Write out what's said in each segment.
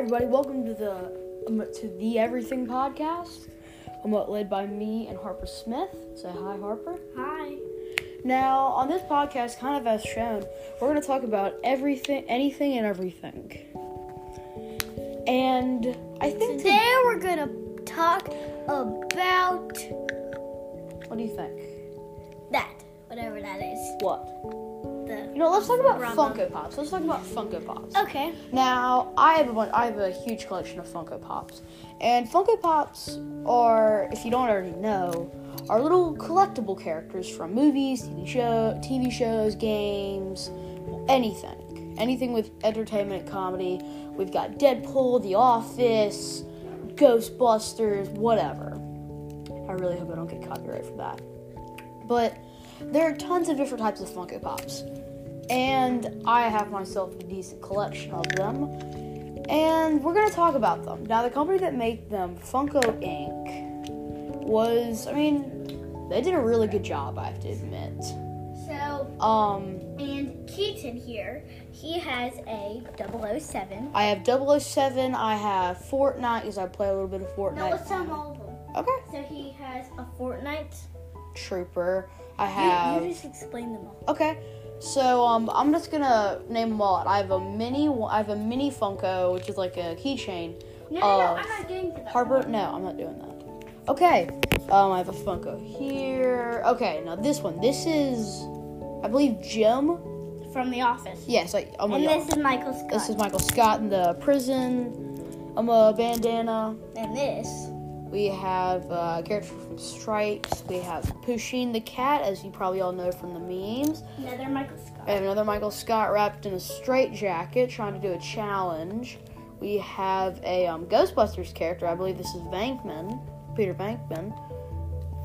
everybody. Welcome to the um, to the Everything Podcast. I'm uh, led by me and Harper Smith. Say hi, Harper. Hi. Now, on this podcast, kind of as shown, we're going to talk about everything, anything, and everything. And I think Today we're gonna talk about what do you think? that, whatever that is. What? Know, let's talk about. Funko Pops. Let's talk about Funko Pops. okay. Now, I have a bunch, I have a huge collection of Funko Pops, and Funko Pops are, if you don't already know, are little collectible characters from movies, TV show, TV shows, games, anything, anything with entertainment, comedy. We've got Deadpool, The Office, Ghostbusters, whatever. I really hope I don't get copyright for that. But there are tons of different types of Funko Pops and I have myself a decent collection of them. And we're gonna talk about them. Now, the company that made them, Funko Inc., was, I mean, they did a really good job, I have to admit. So, Um, and Keaton here, he has a 007. I have 007, I have Fortnite, because I play a little bit of Fortnite. let's tell all of them. Okay. So he has a Fortnite. Trooper, I You- have. You, just explain them all. Okay. So um, I'm just gonna name them all. out. I have a mini. I have a mini Funko, which is like a keychain. No, no, no, I'm not getting to that. Harper? No, I'm not doing that. Okay. Um, I have a Funko here. Okay, now this one. This is, I believe, Jim. From The Office. Yes, I, I'm And this is Michael Scott. this is Michael Scott in the prison. I'm a bandana. and this. We have uh, character from Stripes. We have Pusheen the cat, as you probably all know from the memes. Another Michael Scott. Have another Michael Scott wrapped in a straight jacket trying to do a challenge. We have a um, Ghostbusters character. I believe this is Venkman, Peter Venkman.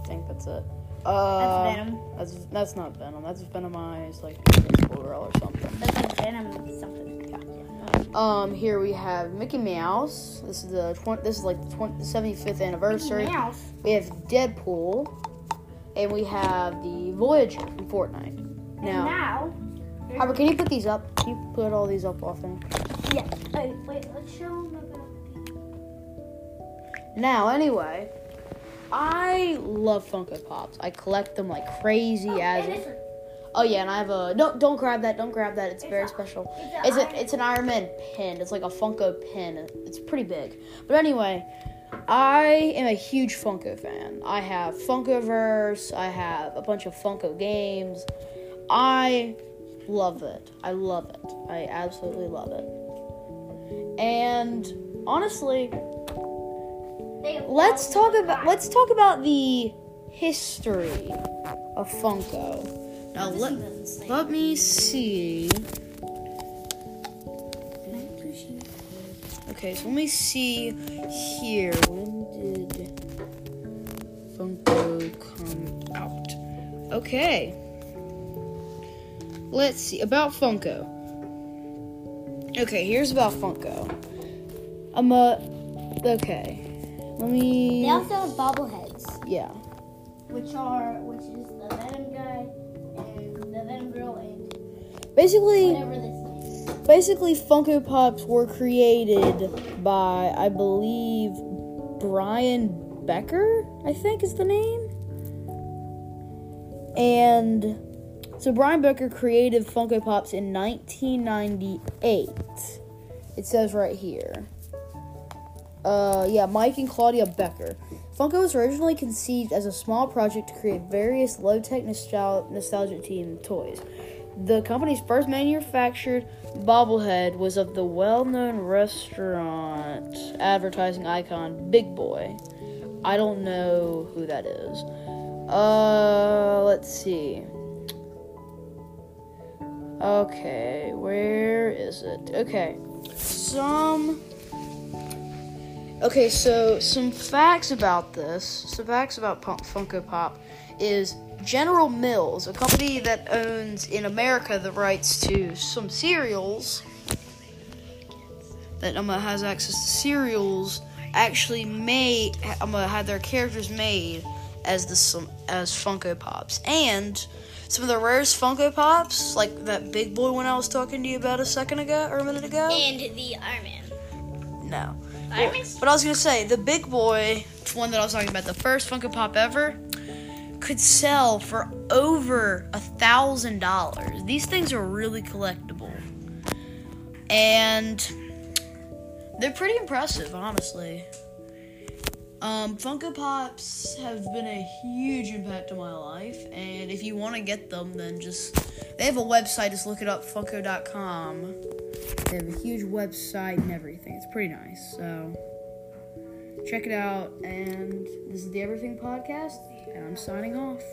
I think that's it. Uh, That's Venom. That's that's not Venom. That's Venomized like School Girl or something. That's like Venom something. Um, here we have Mickey Mouse. This is the twen- this is like the, 20- 75th anniversary. Mouse. We have Deadpool, and we have the Voyager from Fortnite. Now, now. Harper, can you put these up? Can you put all these up often? Yeah. Wait, wait, let's show them about the. Now, anyway, I love Funko Pops. I collect them like crazy Oh, as. And this one. Oh yeah, and I have a don't don't grab that. Don't grab that. It's, It's very a- special. it's a it's an Iron Man pin. It's like a Funko pin. It's pretty big. But anyway, I am a huge Funko fan. I have Funkoverse. I have a bunch of Funko games. I love it. I love it. I absolutely love it. And honestly, let's talk about let's talk about the history of Funko. Now let, one doesn't say. let me see. Okay, so let me see here. When did Funko come out? Okay. Let's see about Funko. Okay, here's about Funko. I'm a okay. Let me They also have bobbleheads, yeah. which are which Basically, basically Funko Pops were created by I believe Brian Becker, I think is the name. And so Brian Becker created Funko Pops in 1998. It says right here. Uh, yeah, Mike and Claudia Becker. Funko was originally conceived as a small project to create various low-tech nostal- nostalgia themed toys. The company's first manufactured bobblehead was of the well-known restaurant advertising icon Big Boy. I don't know who that is. Uh, let's see. Okay, where is it? Okay, some. Okay, so some facts about this. Some facts about Punk- Funko Pop is General Mills, a company that owns in America the rights to some cereals that um, has access to cereals actually made um, had their characters made as the some as Funko Pops and some of the rarest Funko Pops, like that big boy one I was talking to you about a second ago or a minute ago. And the Iron Man. No. I mean, But I was gonna say the big boy one that I was talking about, the first Funko Pop ever, could sell for over a thousand dollars. These things are really collectible, and they're pretty impressive, honestly. Um, Funko Pops have been a huge impact on my life, and if you want to get them, then just they have a website. Just look it up, Funko.com. They have a huge website and everything. It's pretty nice. So check it out. And this is the Everything Podcast, and I'm signing off.